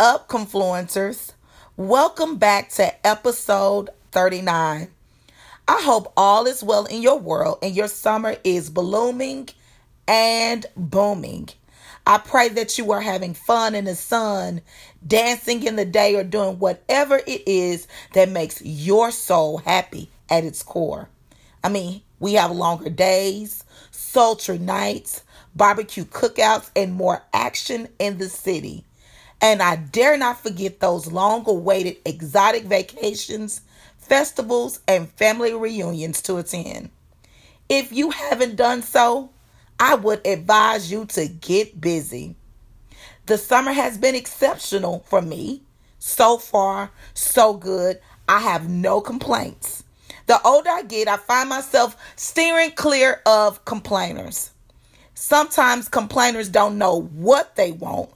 up, Confluencers? Welcome back to episode 39. I hope all is well in your world and your summer is blooming and booming. I pray that you are having fun in the sun, dancing in the day, or doing whatever it is that makes your soul happy at its core. I mean, we have longer days, sultry nights, barbecue cookouts, and more action in the city. And I dare not forget those long awaited exotic vacations, festivals, and family reunions to attend. If you haven't done so, I would advise you to get busy. The summer has been exceptional for me. So far, so good. I have no complaints. The older I get, I find myself steering clear of complainers. Sometimes complainers don't know what they want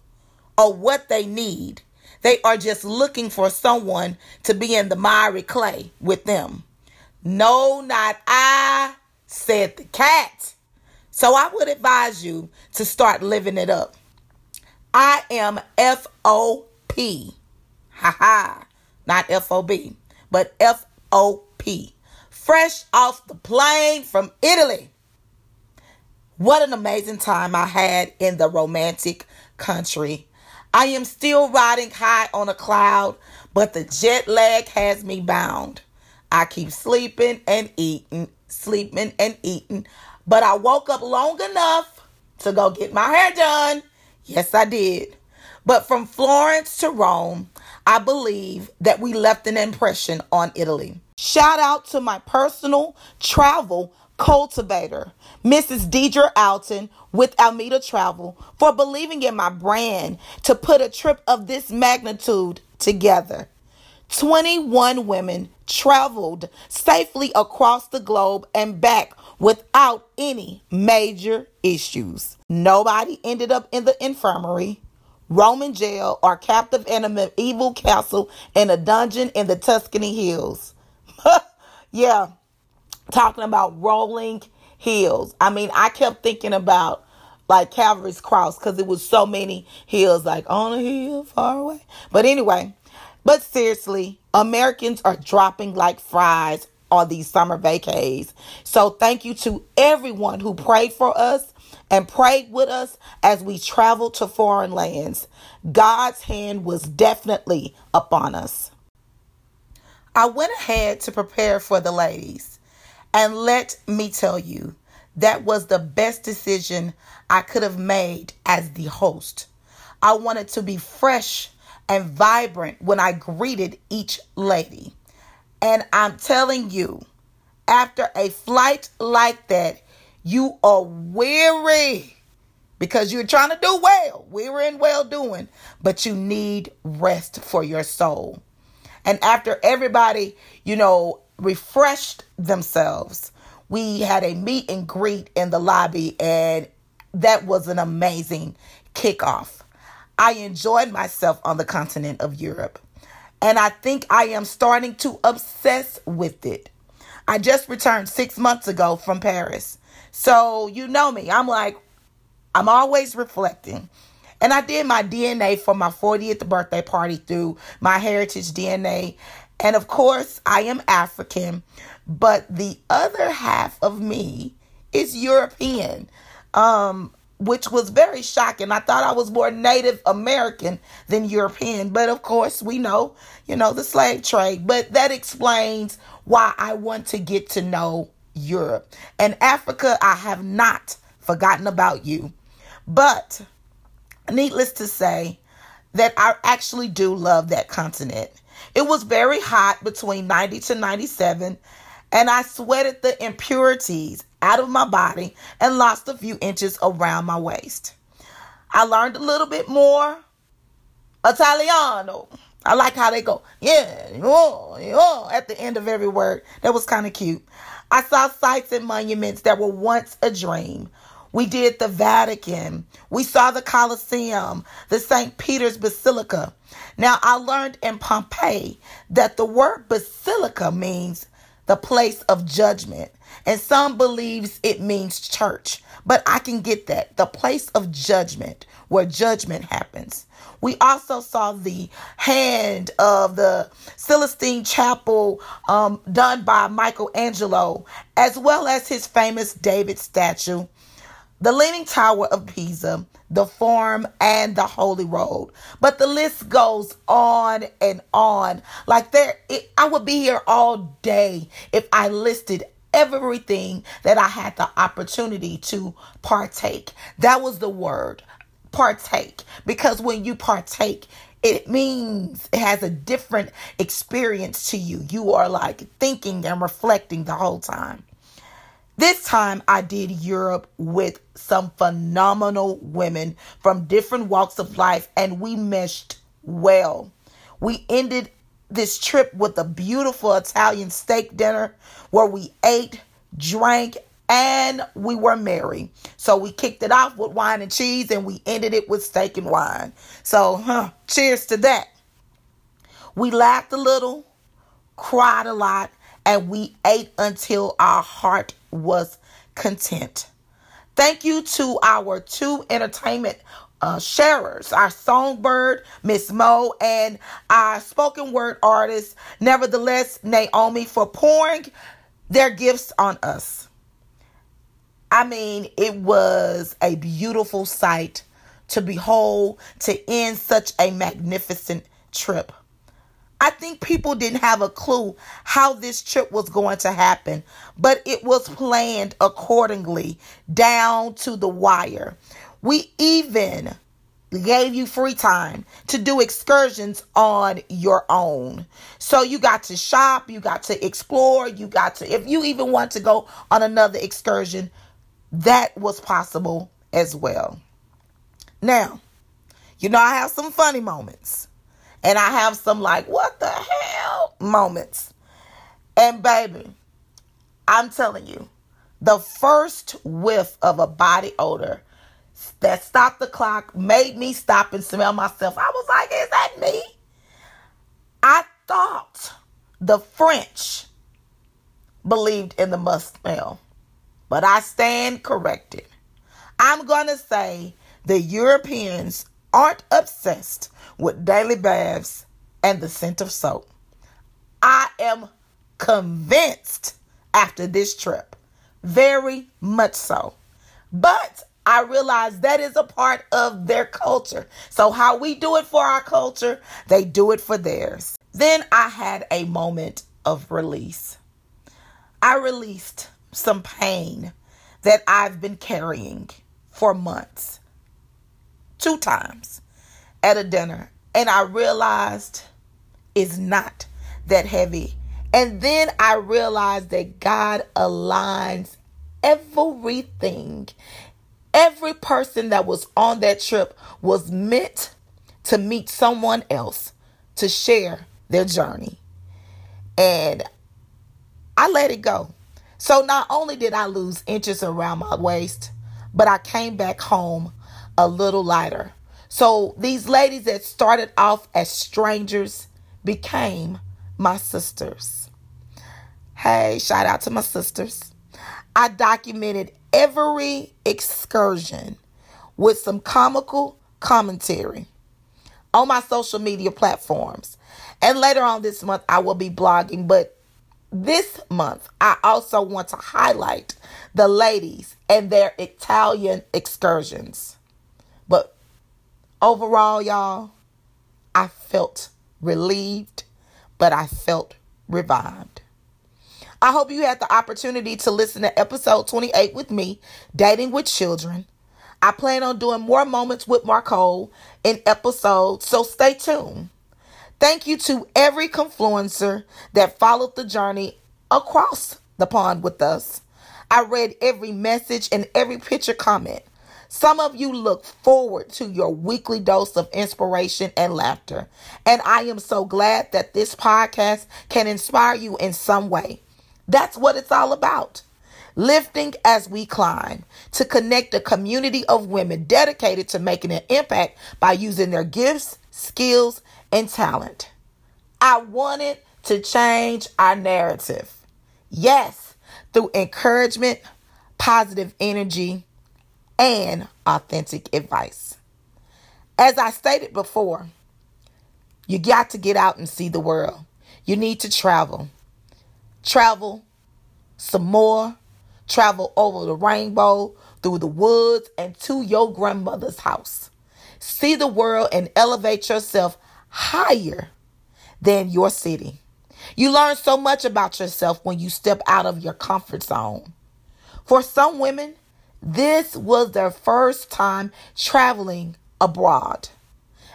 or what they need. They are just looking for someone to be in the miry clay with them. No, not I, said the cat. So I would advise you to start living it up. I am F O P. Ha ha. Not F O B, but F O P. Fresh off the plane from Italy. What an amazing time I had in the romantic country I am still riding high on a cloud, but the jet lag has me bound. I keep sleeping and eating, sleeping and eating, but I woke up long enough to go get my hair done. Yes, I did. But from Florence to Rome, I believe that we left an impression on Italy. Shout out to my personal travel cultivator, Mrs. Deidre Alton with Almeida Travel, for believing in my brand to put a trip of this magnitude together. 21 women traveled safely across the globe and back without any major issues. Nobody ended up in the infirmary, Roman jail, or captive in a medieval castle in a dungeon in the Tuscany hills. yeah, talking about rolling hills. I mean, I kept thinking about like Calvary's Cross because it was so many hills, like on a hill far away. But anyway, but seriously, Americans are dropping like fries on these summer vacays. So thank you to everyone who prayed for us and prayed with us as we traveled to foreign lands. God's hand was definitely upon us. I went ahead to prepare for the ladies. And let me tell you, that was the best decision I could have made as the host. I wanted to be fresh and vibrant when I greeted each lady. And I'm telling you, after a flight like that, you are weary because you're trying to do well. We're in well doing, but you need rest for your soul. And after everybody, you know, refreshed themselves. We had a meet and greet in the lobby, and that was an amazing kickoff. I enjoyed myself on the continent of Europe, and I think I am starting to obsess with it. I just returned six months ago from Paris. So, you know me, I'm like, I'm always reflecting. And I did my DNA for my 40th birthday party through MyHeritage DNA. And of course, I am African, but the other half of me is European, um, which was very shocking. I thought I was more Native American than European, but of course, we know, you know, the slave trade. But that explains why I want to get to know Europe. And Africa, I have not forgotten about you. But needless to say, that I actually do love that continent. It was very hot between 90 to 97, and I sweated the impurities out of my body and lost a few inches around my waist. I learned a little bit more Italiano I like how they go, yeah, oh, oh, at the end of every word. That was kind of cute. I saw sites and monuments that were once a dream. We did the Vatican. We saw the Colosseum, the St. Peter's Basilica. Now, I learned in Pompeii that the word basilica means the place of judgment. And some believes it means church, but I can get that. The place of judgment where judgment happens. We also saw the hand of the Sistine Chapel um, done by Michelangelo, as well as his famous David statue, the Leaning Tower of Pisa, the Forum, and the Holy Road. But the list goes on and on. Like there, it, I would be here all day if I listed everything that I had the opportunity to partake. That was the word partake because when you partake it means it has a different experience to you. You are like thinking and reflecting the whole time. This time I did Europe with some phenomenal women from different walks of life and we meshed well. We ended this trip with a beautiful Italian steak dinner where we ate, drank, and we were merry. So we kicked it off with wine and cheese and we ended it with steak and wine. So, huh, cheers to that. We laughed a little, cried a lot, and we ate until our heart was content. Thank you to our two entertainment uh, sharers, our songbird, Miss Mo, and our spoken word artist, nevertheless, Naomi, for pouring their gifts on us. I mean, it was a beautiful sight to behold to end such a magnificent trip. I think people didn't have a clue how this trip was going to happen, but it was planned accordingly down to the wire. We even gave you free time to do excursions on your own. So you got to shop, you got to explore, you got to, if you even want to go on another excursion, that was possible as well. Now, you know, I have some funny moments and I have some like, what the hell moments. And baby, I'm telling you, the first whiff of a body odor that stopped the clock made me stop and smell myself. I was like, is that me? I thought the French believed in the must smell but I stand corrected. I'm going to say the Europeans aren't obsessed with daily baths and the scent of soap. I am convinced after this trip, very much so. But I realize that is a part of their culture. So, how we do it for our culture, they do it for theirs. Then I had a moment of release. I released some pain that I've been carrying for months. Two times at a dinner. And I realized it's not that heavy. And then I realized that God aligns everything. Every person that was on that trip was meant to meet someone else to share their journey. And I let it go. So not only did I lose inches around my waist, but I came back home a little lighter. So these ladies that started off as strangers became my sisters. Hey, shout out to my sisters. I documented every excursion with some comical commentary on my social media platforms. And later on this month, I will be blogging, but this month, I also want to highlight the ladies and their Italian excursions. But overall, y'all, I felt relieved, but I felt revived. I hope you had the opportunity to listen to episode 28 with me, Dating with Children. I plan on doing more moments with Marcole in episodes, so stay tuned. Thank you to every confluencer that followed the journey across the pond with us. I read every message and every picture comment. Some of you look forward to your weekly dose of inspiration and laughter. And I am so glad that this podcast can inspire you in some way. That's what it's all about. Lifting as we climb to connect a community of women dedicated to making an impact by using their gifts, skills, and talent. I wanted to change our narrative. Yes, through encouragement, positive energy, and authentic advice. As I stated before, you got to get out and see the world. You need to travel. Travel some more. Travel over the rainbow, through the woods, and to your grandmother's house. See the world and elevate yourself higher than your city. You learn so much about yourself when you step out of your comfort zone. For some women, this was their first time traveling abroad.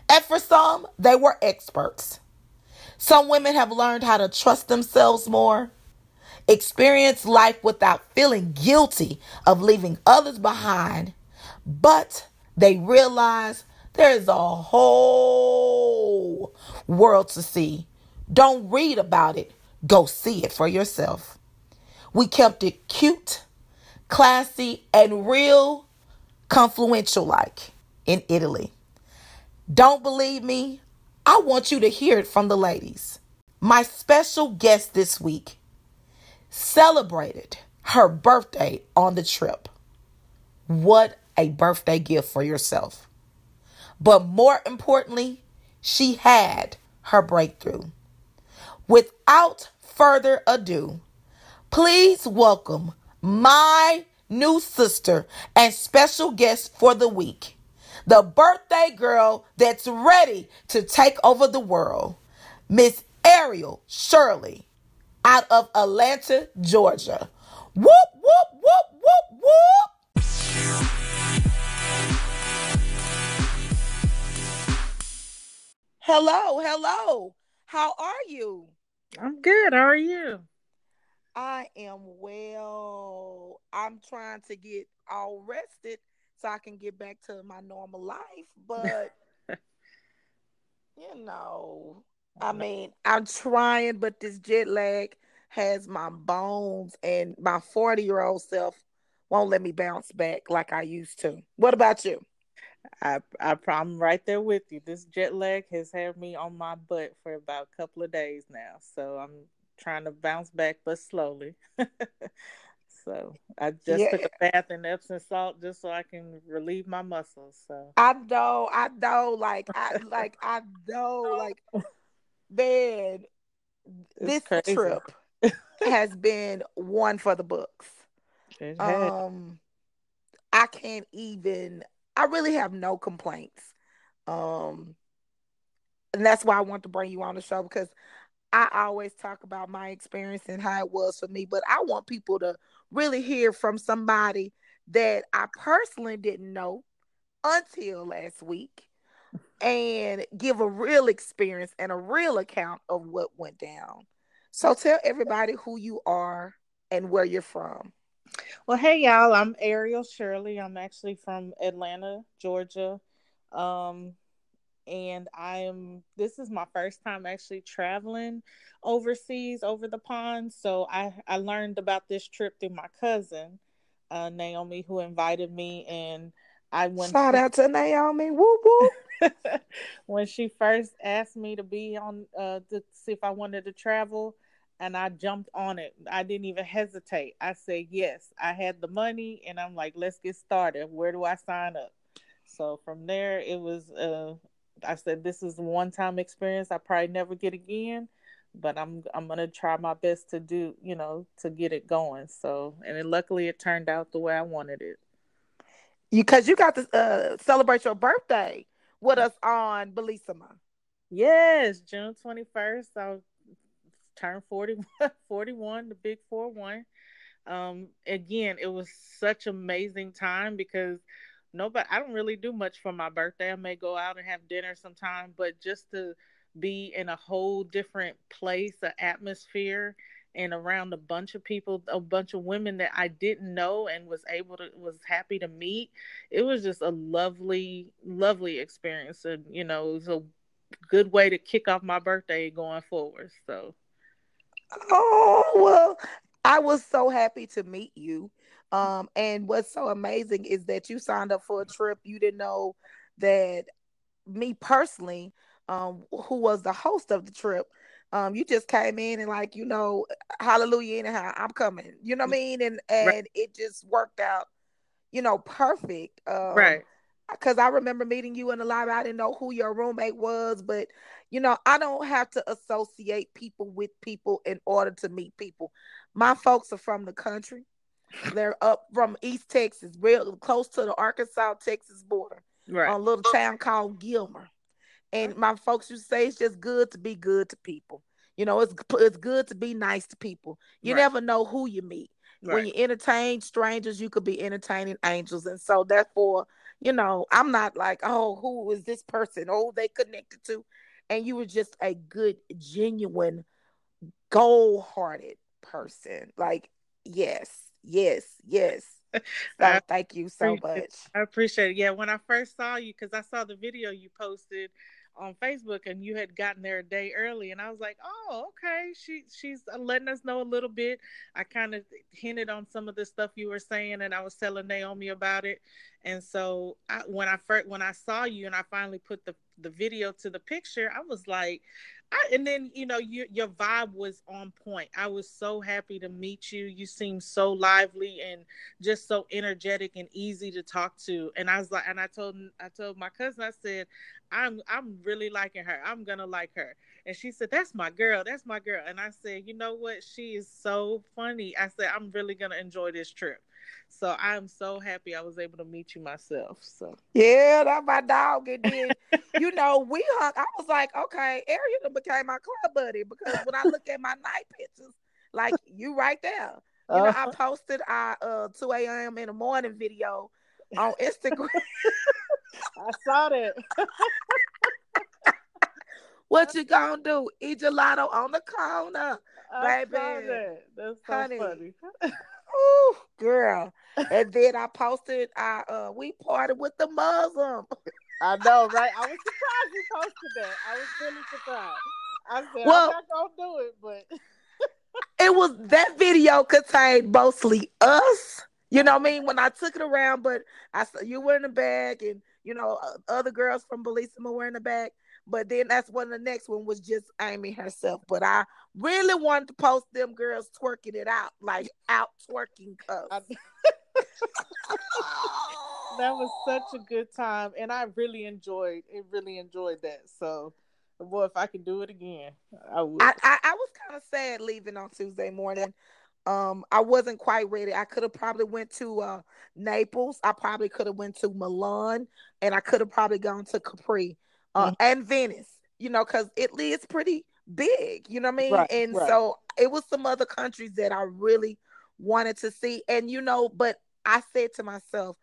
And for some, they were experts. Some women have learned how to trust themselves more, experience life without feeling guilty of leaving others behind, but they realize there is a whole world to see. Don't read about it, go see it for yourself. We kept it cute classy, and real confluential like in Italy. Don't believe me? I want you to hear it from the ladies. My special guest this week celebrated her birthday on the trip. What a birthday gift for yourself. But more importantly, she had her breakthrough. Without further ado, please welcome my new sister and special guest for the week, the birthday girl that's ready to take over the world, Miss Ariel Shirley out of Atlanta, Georgia. Whoop, whoop, whoop, whoop, whoop. Hello, hello. How are you? I'm good. How are you? I am well. I'm trying to get all rested so I can get back to my normal life. But, you know, I mean, I'm trying, but this jet lag has my bones, and my 40 year old self won't let me bounce back like I used to. What about you? I, I I'm right there with you. This jet lag has had me on my butt for about a couple of days now. So I'm trying to bounce back, but slowly. so I just yeah. took a bath in Epsom salt just so I can relieve my muscles. So I know, I know, like I like I know, like man, it's this crazy. trip has been one for the books. Um, I can't even. I really have no complaints. Um, and that's why I want to bring you on the show because I always talk about my experience and how it was for me, but I want people to really hear from somebody that I personally didn't know until last week and give a real experience and a real account of what went down. So tell everybody who you are and where you're from. Well, hey y'all, I'm Ariel Shirley. I'm actually from Atlanta, Georgia. Um, and I am this is my first time actually traveling overseas over the pond. So I I learned about this trip through my cousin, uh, Naomi, who invited me, and I went. Shout out to Naomi! Woo woo. when she first asked me to be on uh to see if I wanted to travel, and I jumped on it. I didn't even hesitate. I said yes. I had the money, and I'm like, let's get started. Where do I sign up? So from there, it was uh, I said this is one time experience. I probably never get again, but I'm I'm gonna try my best to do you know to get it going. So and it, luckily it turned out the way I wanted it. Because you, you got to uh, celebrate your birthday with us on Bellissima. Yes, June twenty first. I turned 40, 41, the big four one. Um, again, it was such amazing time because nobody I don't really do much for my birthday. I may go out and have dinner sometime, but just to be in a whole different place, an atmosphere, and around a bunch of people, a bunch of women that I didn't know and was able to was happy to meet. It was just a lovely, lovely experience, and you know, it was a good way to kick off my birthday going forward. So, oh well, I was so happy to meet you. Um, and what's so amazing is that you signed up for a trip. You didn't know that me personally, um, who was the host of the trip, um, you just came in and like, you know, hallelujah, anyhow, I'm coming. You know what I mean? And and right. it just worked out, you know, perfect. Um, right. Because I remember meeting you in the library. I didn't know who your roommate was, but you know, I don't have to associate people with people in order to meet people. My folks are from the country. They're up from East Texas, real close to the Arkansas Texas border, right. a little town called Gilmer. And my folks used to say it's just good to be good to people. You know, it's it's good to be nice to people. You right. never know who you meet. Right. When you entertain strangers, you could be entertaining angels. And so therefore, you know, I'm not like, oh, who is this person? Oh, they connected to. And you were just a good, genuine, goal-hearted person. Like, yes, yes, yes. So thank you so much. I appreciate it. Yeah, when I first saw you, because I saw the video you posted on Facebook and you had gotten there a day early and I was like, "Oh, okay. She she's uh, letting us know a little bit." I kind of hinted on some of the stuff you were saying and I was telling Naomi about it. And so I, when I first when I saw you and I finally put the the video to the picture, I was like, I, and then you know your your vibe was on point. I was so happy to meet you. You seemed so lively and just so energetic and easy to talk to. And I was like, and I told I told my cousin, I said, I'm I'm really liking her. I'm gonna like her. And she said, That's my girl. That's my girl. And I said, You know what? She is so funny. I said, I'm really gonna enjoy this trip. So I'm so happy I was able to meet you myself. So yeah, that my dog. And then you know, we hung. I was like, okay, Ariel became my club buddy because when I look at my night pictures, like you right there. You know, uh-huh. I posted our uh 2 a.m. in the morning video on Instagram. I saw that. what you gonna do? Eat gelato on the corner, I baby. That. That's so Honey. funny. Ooh, girl. And then I posted I uh we parted with the Muslim. I know, right? I was surprised you posted that. I was really surprised. I said well, I'm not gonna do it, but it was that video contained mostly us. You know what I mean? When I took it around, but I saw you were in the bag, and you know other girls from Bellissima were in the bag. But then that's when the next one was just Amy herself. But I really wanted to post them girls twerking it out, like out twerking cups. that was such a good time, and I really enjoyed it. Really enjoyed that. So, boy, if I could do it again, I would. I, I, I was kind of sad leaving on Tuesday morning. Um, I wasn't quite ready. I could have probably went to uh Naples. I probably could have went to Milan, and I could have probably gone to Capri uh, mm-hmm. and Venice, you know, because Italy is pretty big, you know what I mean? Right, and right. so it was some other countries that I really wanted to see. And, you know, but I said to myself,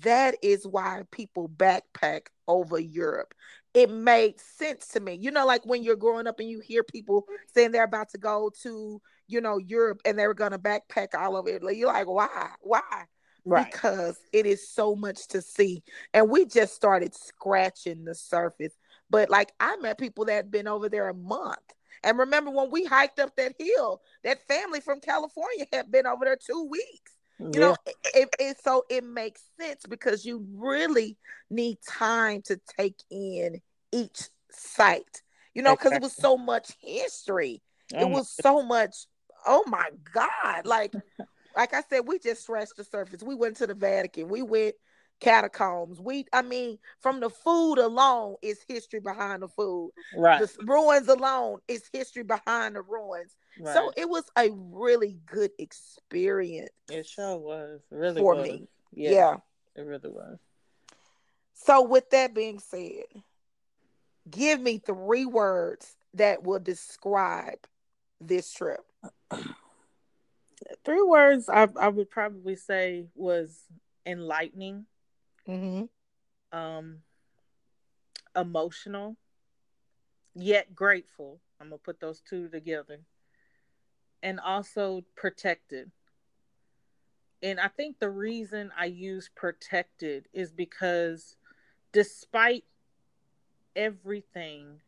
that is why people backpack over Europe. It made sense to me. You know, like when you're growing up and you hear people saying they're about to go to, you know, Europe and they're going to backpack all over Italy. You're like, why? Why? Right. because it is so much to see. And we just started scratching the surface. But like I met people that had been over there a month. And remember when we hiked up that hill, that family from California had been over there two weeks. You yeah. know, it, it, so it makes sense because you really need time to take in each site. You know, because it was so much history. It oh was so much. Oh my God! Like like I said, we just scratched the surface. We went to the Vatican. We went catacombs. We, I mean, from the food alone is history behind the food. Right. The ruins alone is history behind the ruins. Right. So it was a really good experience. It sure was. Really for was. me. Yeah, yeah. It really was. So with that being said, give me three words that will describe this trip. three words I, I would probably say was enlightening, mm-hmm. um, emotional, yet grateful. I'm gonna put those two together, and also protected. And I think the reason I use protected is because despite everything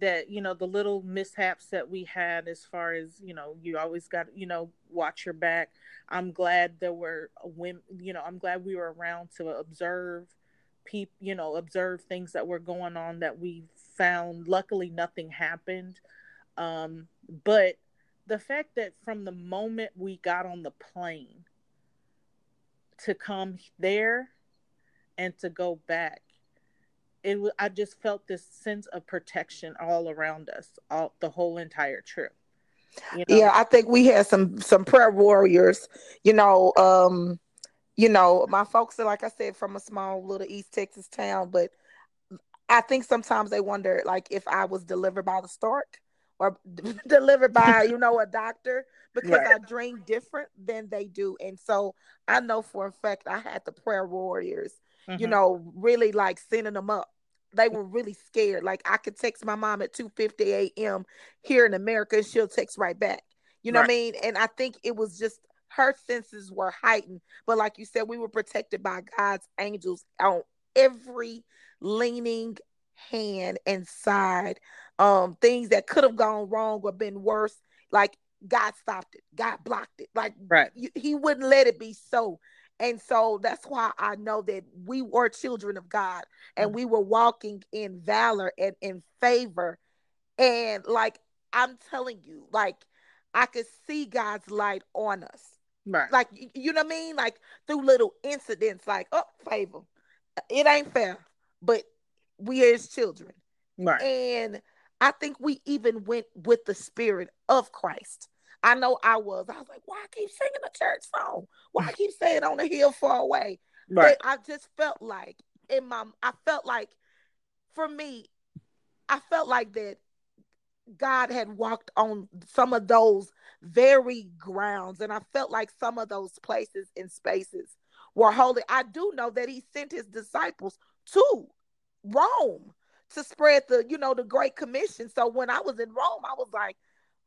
that you know the little mishaps that we had as far as you know you always got you know watch your back. I'm glad there were women you know i'm glad we were around to observe people you know observe things that were going on that we found. Luckily nothing happened. Um but the fact that from the moment we got on the plane to come there and to go back it I just felt this sense of protection all around us, all the whole entire trip. You know? Yeah, I think we had some some prayer warriors. You know, um, you know, my folks are like I said from a small little East Texas town, but I think sometimes they wonder like if I was delivered by the stork or delivered by you know a doctor because right. I dream different than they do, and so I know for a fact I had the prayer warriors. Mm-hmm. You know, really like sending them up they were really scared. Like I could text my mom at 2 50 a.m. here in America and she'll text right back. You know right. what I mean? And I think it was just her senses were heightened. But like you said, we were protected by God's angels on every leaning hand and side. Um, things that could have gone wrong or been worse. Like God stopped it. God blocked it. Like right. he wouldn't let it be so. And so that's why I know that we were children of God and mm. we were walking in valor and in favor. And like I'm telling you, like I could see God's light on us. Right. Like you know what I mean? Like through little incidents, like, oh, favor. It ain't fair, but we are his children. Right. And I think we even went with the spirit of Christ. I know I was. I was like, why I keep singing the church song? Why I keep saying on the hill far away? Right. But I just felt like in my I felt like for me, I felt like that God had walked on some of those very grounds. And I felt like some of those places and spaces were holy. I do know that he sent his disciples to Rome to spread the, you know, the Great Commission. So when I was in Rome, I was like,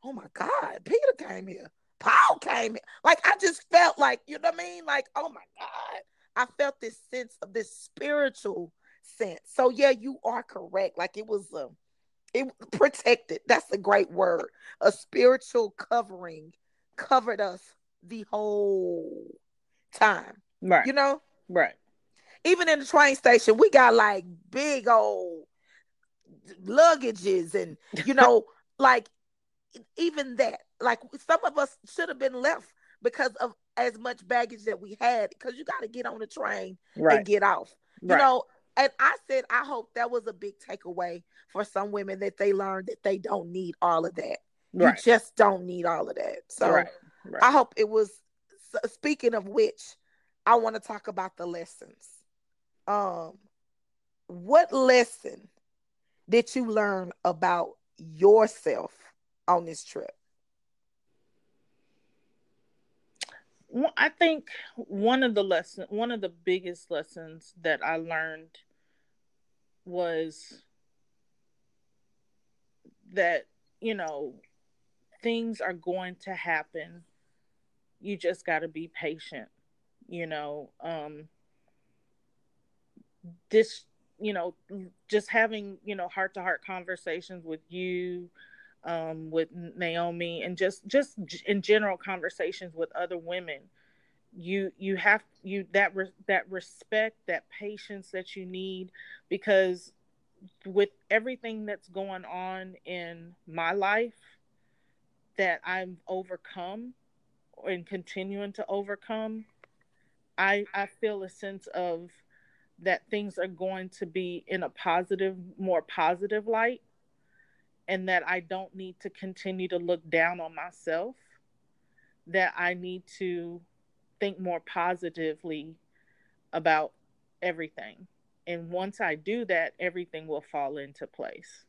oh my God, Peter came here. Paul came here. Like I just felt like, you know what I mean? Like, oh my God. I felt this sense of this spiritual sense. So yeah, you are correct. Like it was a it protected. That's a great word. A spiritual covering covered us the whole time. Right. You know? Right. Even in the train station, we got like big old luggages and you know, like even that, like some of us should have been left because of as much baggage that we had. Because you got to get on the train right. and get off. Right. You know, and I said I hope that was a big takeaway for some women that they learned that they don't need all of that. Right. You just don't need all of that. So right. I hope it was. Speaking of which, I want to talk about the lessons. Um, what lesson did you learn about yourself on this trip? Well, I think one of the lesson, one of the biggest lessons that I learned was that you know things are going to happen. You just got to be patient. You know, um, this, you know, just having you know heart to heart conversations with you, um, with Naomi and just just in general conversations with other women. You you have you that re- that respect that patience that you need because with everything that's going on in my life that I've overcome and continuing to overcome, I I feel a sense of that things are going to be in a positive, more positive light and that I don't need to continue to look down on myself, that I need to think more positively about everything. And once I do that, everything will fall into place.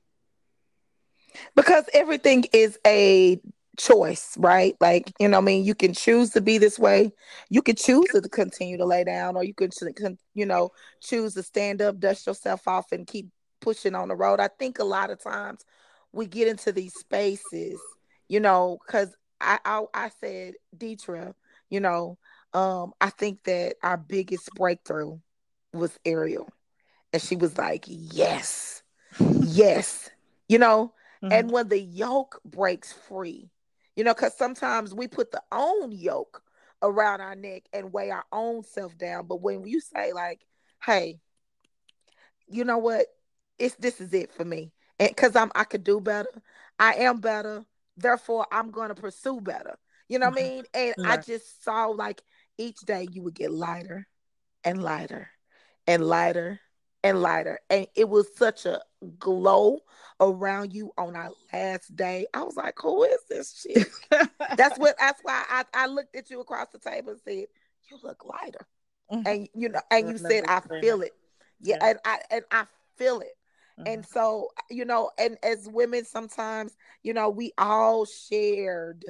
Because everything is a choice, right? Like, you know, I mean, you can choose to be this way. You can choose to continue to lay down, or you could, you know, choose to stand up, dust yourself off, and keep pushing on the road. I think a lot of times we get into these spaces, you know, because I I, I said, Deetra, you know, um, I think that our biggest breakthrough was Ariel. And she was like, Yes, yes, you know, mm-hmm. and when the yoke breaks free, you know, because sometimes we put the own yoke around our neck and weigh our own self down. But when you say, like, hey, you know what? It's this is it for me. Because I'm I could do better. I am better. Therefore, I'm gonna pursue better. You know what I mm-hmm. mean? And I just saw like each day you would get lighter and lighter and lighter and lighter. And it was such a glow around you on our last day. I was like, who is this shit? that's what that's why I, I looked at you across the table and said, You look lighter. Mm-hmm. And you know, and you said, I feel it. Yeah, yeah, and I and I feel it. Mm-hmm. And so, you know, and as women, sometimes, you know, we all shared,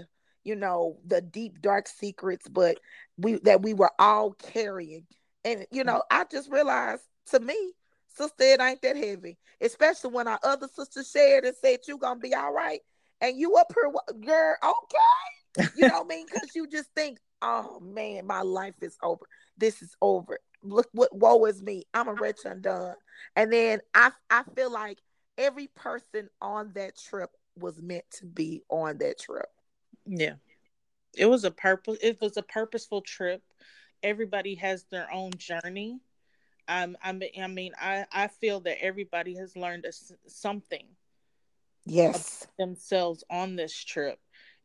you know, the deep dark secrets, but we that we were all carrying. And you know, I just realized to me, sister, it ain't that heavy. Especially when our other sisters shared and said you gonna be all right. And you up here, girl, okay. You know what I mean? Because you just think, oh man, my life is over. This is over. Look what woe is me. I'm a rich undone. And then I I feel like every person on that trip was meant to be on that trip. Yeah. It was a purpose it was a purposeful trip. Everybody has their own journey um, I mean, I mean, I, I feel that everybody has learned a, something. Yes. Themselves on this trip,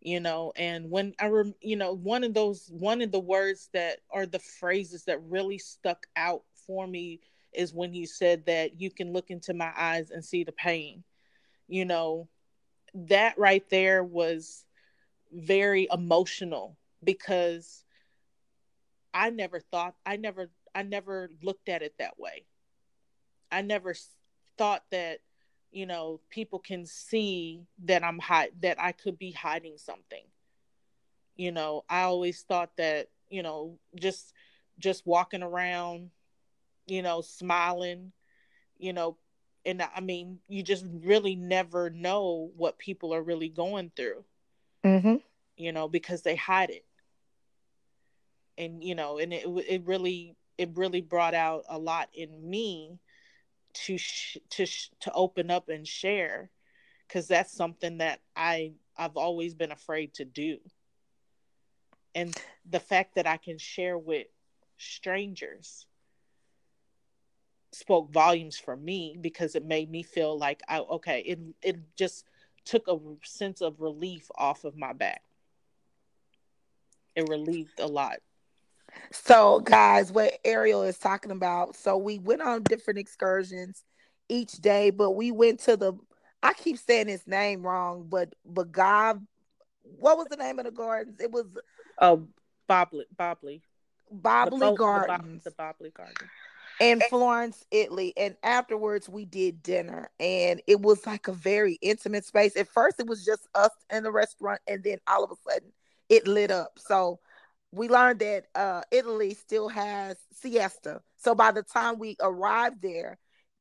you know, and when I, rem, you know, one of those, one of the words that are the phrases that really stuck out for me is when you said that you can look into my eyes and see the pain. You know, that right there was very emotional because I never thought, I never I never looked at it that way. I never thought that you know people can see that I'm hide that I could be hiding something. You know, I always thought that you know just just walking around, you know, smiling, you know, and I mean, you just really never know what people are really going through. Mm-hmm. You know, because they hide it, and you know, and it it really it really brought out a lot in me to sh- to sh- to open up and share because that's something that I I've always been afraid to do. And the fact that I can share with strangers spoke volumes for me because it made me feel like I okay, it it just took a sense of relief off of my back. It relieved a lot. So, guys, what Ariel is talking about. So, we went on different excursions each day, but we went to the. I keep saying his name wrong, but but God, what was the name of the gardens? It was oh Bobley Bobley Bobley the, Gardens. The, Bobley Garden. In Florence, Italy, and afterwards we did dinner, and it was like a very intimate space. At first, it was just us in the restaurant, and then all of a sudden, it lit up. So we learned that uh, Italy still has siesta. So by the time we arrived there,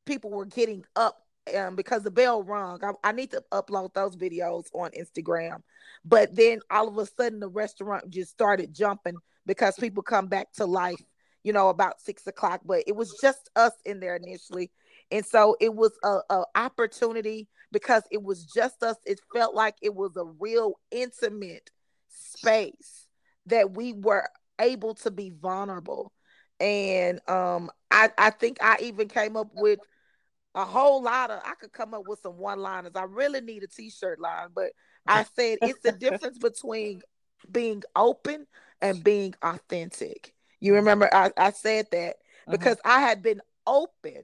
people were getting up um, because the bell rung. I, I, need to upload those videos on Instagram. But then all of a sudden, the restaurant just started jumping because people come back to life, you know, about six o'clock. But it was just us in there initially. And so it was a, a opportunity because it was just us. It felt like it was a real intimate space that we were able to be vulnerable. And um I, I think I even came up with a whole lot of I could come up with some one liners. I really need a t-shirt line, but I said it's the difference between being open and being authentic. You remember I, I said that uh-huh. because uh-huh. I had been open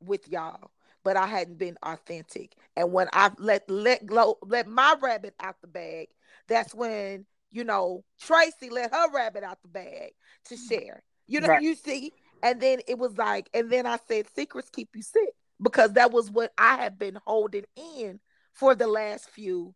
with y'all, but I hadn't been authentic. And when I let let go let my rabbit out the bag, that's when you know, Tracy let her rabbit out the bag to mm. share. You know, right. you see, and then it was like, and then I said, secrets keep you sick because that was what I had been holding in for the last few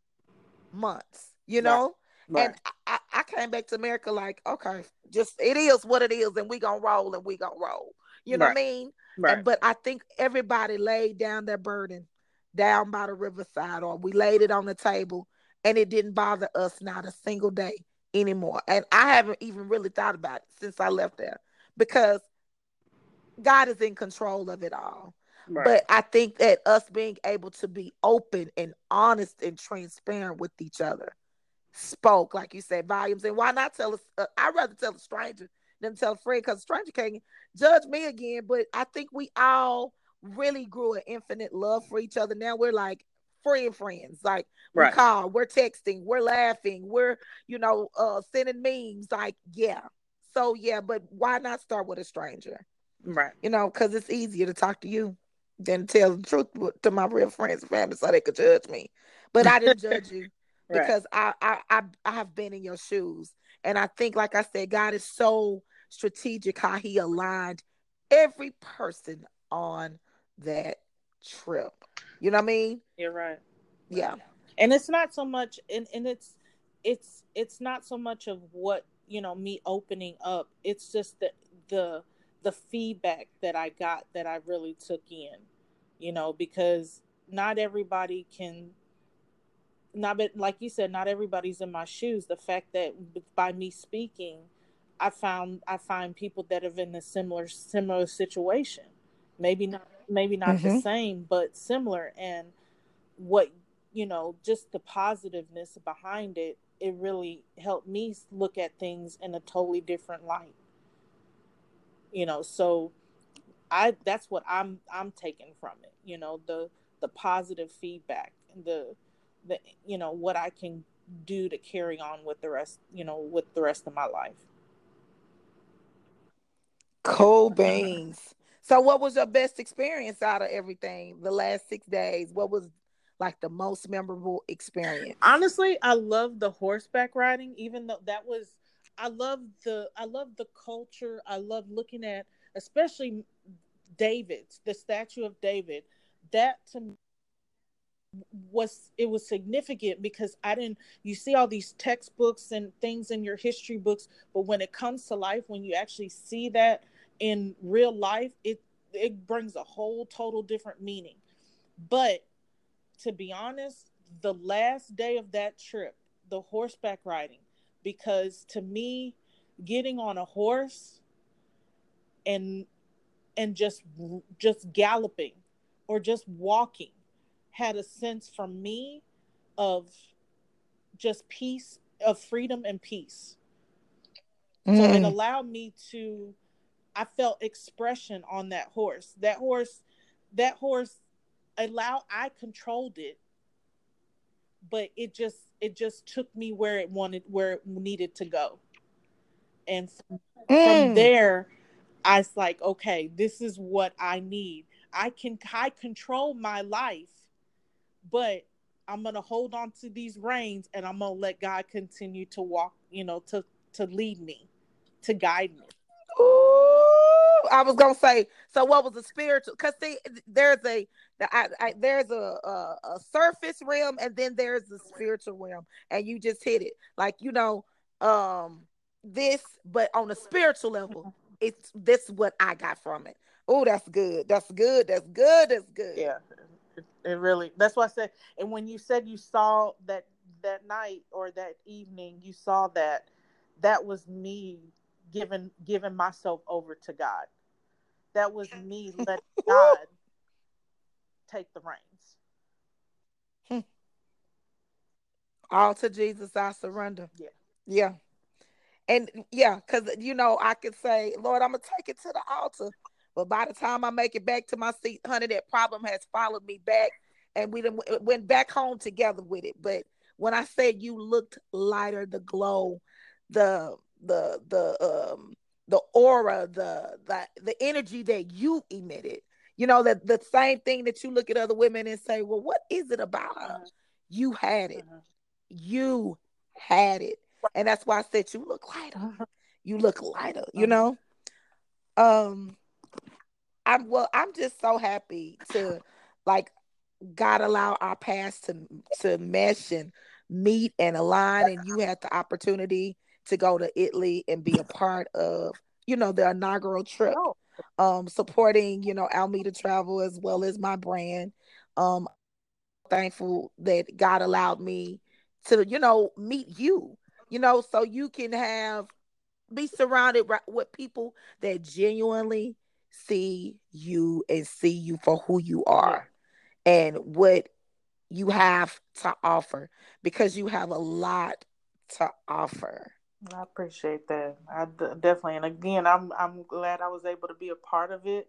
months, you know. Right. And I, I came back to America like, okay, just it is what it is, and we gonna roll and we gonna roll. You know what I mean? Right. And, but I think everybody laid down their burden down by the riverside, or we laid it on the table and it didn't bother us not a single day anymore. And I haven't even really thought about it since I left there because God is in control of it all. Right. But I think that us being able to be open and honest and transparent with each other spoke, like you said, volumes. And why not tell us? Uh, I'd rather tell a stranger than tell a friend because a stranger can't judge me again. But I think we all really grew an infinite love for each other. Now we're like friend friends. Like we right. call, we're texting, we're laughing, we're, you know, uh sending memes. Like, yeah. So yeah, but why not start with a stranger? Right. You know, because it's easier to talk to you than tell the truth to my real friends and family so they could judge me. But I didn't judge you because right. I, I I I have been in your shoes. And I think, like I said, God is so strategic how he aligned every person on that trip. You know what I mean? You're right. Yeah. And it's not so much and, and it's it's it's not so much of what, you know, me opening up. It's just the the the feedback that I got that I really took in, you know, because not everybody can not but like you said, not everybody's in my shoes. The fact that by me speaking, I found I find people that have in a similar similar situation. Maybe not maybe not mm-hmm. the same, but similar. And what you know, just the positiveness behind it, it really helped me look at things in a totally different light. You know so i that's what i'm i'm taking from it you know the the positive feedback the the you know what i can do to carry on with the rest you know with the rest of my life. Cool beans so what was your best experience out of everything the last six days what was like the most memorable experience honestly i love the horseback riding even though that was I love the I love the culture. I love looking at especially David's the statue of David. That to me was it was significant because I didn't you see all these textbooks and things in your history books, but when it comes to life, when you actually see that in real life, it it brings a whole total different meaning. But to be honest, the last day of that trip, the horseback riding, because to me getting on a horse and and just just galloping or just walking had a sense for me of just peace of freedom and peace mm. so it mm. allowed me to i felt expression on that horse. That horse that horse allow i controlled it but it just it just took me where it wanted where it needed to go. And from, mm. from there i was like okay this is what i need. I can i control my life but i'm gonna hold on to these reins and i'm gonna let god continue to walk you know to to lead me to guide me I was gonna say. So, what was the spiritual? Because see, there's a, I, I, there's a, a, a surface realm, and then there's the spiritual realm, and you just hit it. Like you know, um, this, but on a spiritual level, it's this what I got from it. Oh, that's good. That's good. That's good. That's good. Yeah, it, it really. That's what I said. And when you said you saw that that night or that evening, you saw that that was me giving giving myself over to God. That was me letting God take the reins. Hmm. All to Jesus I surrender. Yeah. Yeah. And yeah, because you know, I could say, Lord, I'm gonna take it to the altar. But by the time I make it back to my seat, honey, that problem has followed me back and we went back home together with it. But when I said you looked lighter, the glow, the the the um the aura, the the the energy that you emitted. You know, that the same thing that you look at other women and say, Well, what is it about her? Uh-huh. You had it. Uh-huh. You had it. And that's why I said you look lighter. Uh-huh. You look lighter, you know? Um I'm well, I'm just so happy to like God allow our paths to to mesh and meet and align and you had the opportunity to go to Italy and be a part of, you know, the inaugural trip. Oh. Um, supporting, you know, Almeda Travel as well as my brand. Um, thankful that God allowed me to, you know, meet you, you know, so you can have be surrounded with people that genuinely see you and see you for who you are and what you have to offer because you have a lot to offer. I appreciate that. I d- definitely, and again, I'm I'm glad I was able to be a part of it.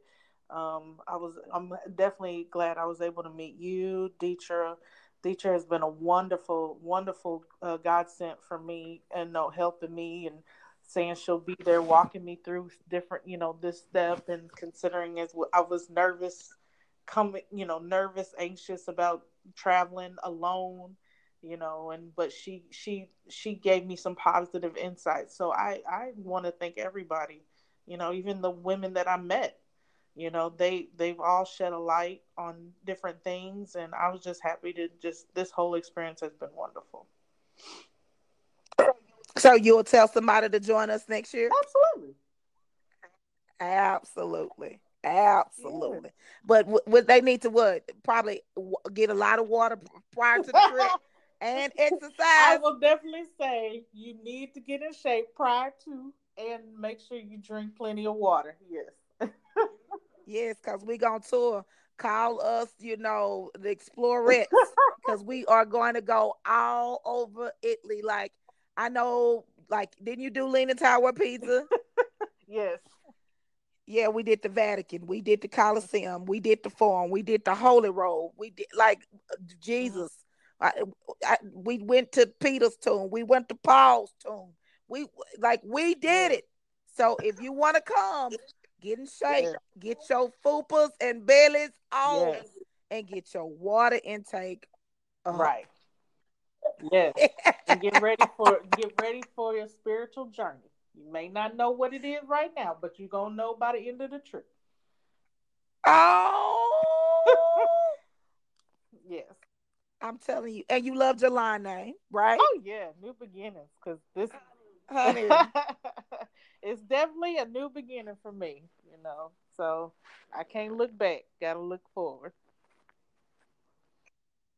Um, I was I'm definitely glad I was able to meet you, Deetra. Deetra has been a wonderful, wonderful uh, godsend for me and you know, helping me and saying she'll be there walking me through different, you know, this step and considering as I was nervous, coming, you know, nervous, anxious about traveling alone you know and but she she she gave me some positive insights. So i i want to thank everybody you know even the women that i met. You know they they've all shed a light on different things and i was just happy to just this whole experience has been wonderful. So you'll tell somebody to join us next year? Absolutely. Absolutely. Absolutely. Yeah. but what they need to what? Probably get a lot of water prior to the trip and exercise. I will definitely say you need to get in shape prior to and make sure you drink plenty of water. Yes. yes, because we're going to tour. Call us, you know, the Explorettes, because we are going to go all over Italy. Like, I know, like, didn't you do Leaning Tower Pisa? yes. Yeah, we did the Vatican. We did the Colosseum. We did the Forum. We did the Holy Roll, We did, like, Jesus. I, I, we went to Peter's tomb. We went to Paul's tomb. We like we did it. So if you want to come, get in shape, yeah. get your fupas and bellies on, yes. and get your water intake up. right. Yes, and get ready for get ready for your spiritual journey. You may not know what it is right now, but you're gonna know by the end of the trip. Oh, yes. I'm telling you, and you loved your line name, right? Oh yeah, new beginnings. Because this, honey, it's definitely a new beginning for me. You know, so I can't look back. Got to look forward.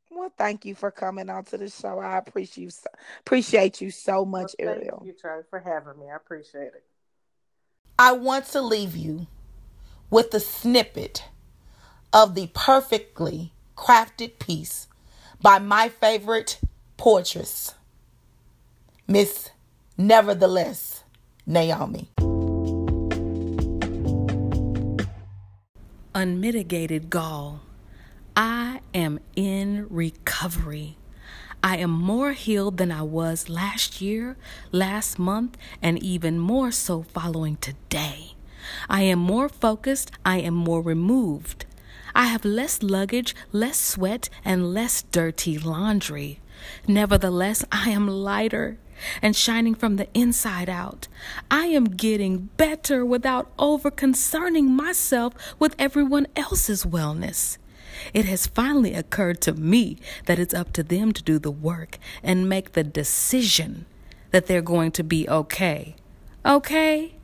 Well, thank you for coming on to the show. I appreciate you. So, appreciate you so much, well, Ariel. Thank you, Charlie, for having me. I appreciate it. I want to leave you with a snippet of the perfectly crafted piece by my favorite portress, Miss Nevertheless Naomi. Unmitigated gall. I am in recovery. I am more healed than I was last year, last month, and even more so following today. I am more focused. I am more removed. I have less luggage, less sweat, and less dirty laundry. Nevertheless, I am lighter and shining from the inside out. I am getting better without over concerning myself with everyone else's wellness. It has finally occurred to me that it's up to them to do the work and make the decision that they're going to be okay. Okay?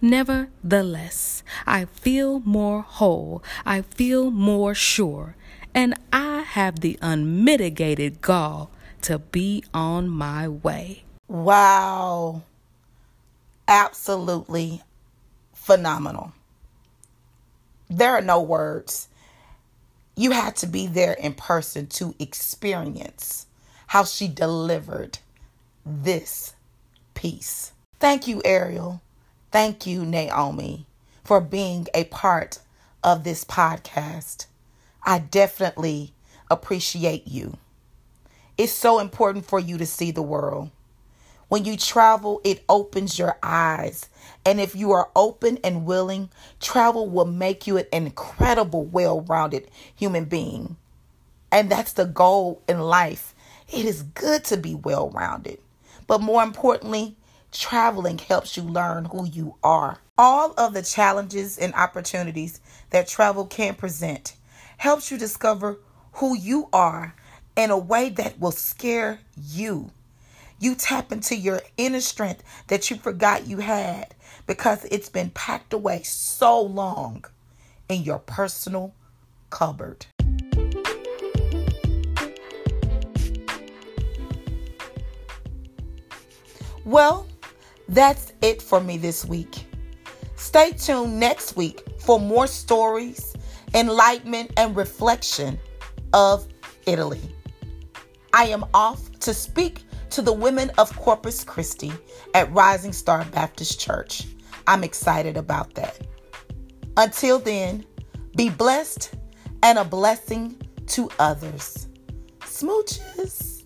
Nevertheless, I feel more whole, I feel more sure, and I have the unmitigated gall to be on my way. Wow. Absolutely phenomenal. There are no words. You had to be there in person to experience how she delivered this piece. Thank you, Ariel. Thank you, Naomi, for being a part of this podcast. I definitely appreciate you. It's so important for you to see the world. When you travel, it opens your eyes. And if you are open and willing, travel will make you an incredible, well rounded human being. And that's the goal in life. It is good to be well rounded. But more importantly, traveling helps you learn who you are. All of the challenges and opportunities that travel can present helps you discover who you are in a way that will scare you. You tap into your inner strength that you forgot you had because it's been packed away so long in your personal cupboard. Well, that's it for me this week. Stay tuned next week for more stories, enlightenment, and reflection of Italy. I am off to speak to the women of Corpus Christi at Rising Star Baptist Church. I'm excited about that. Until then, be blessed and a blessing to others. Smooches.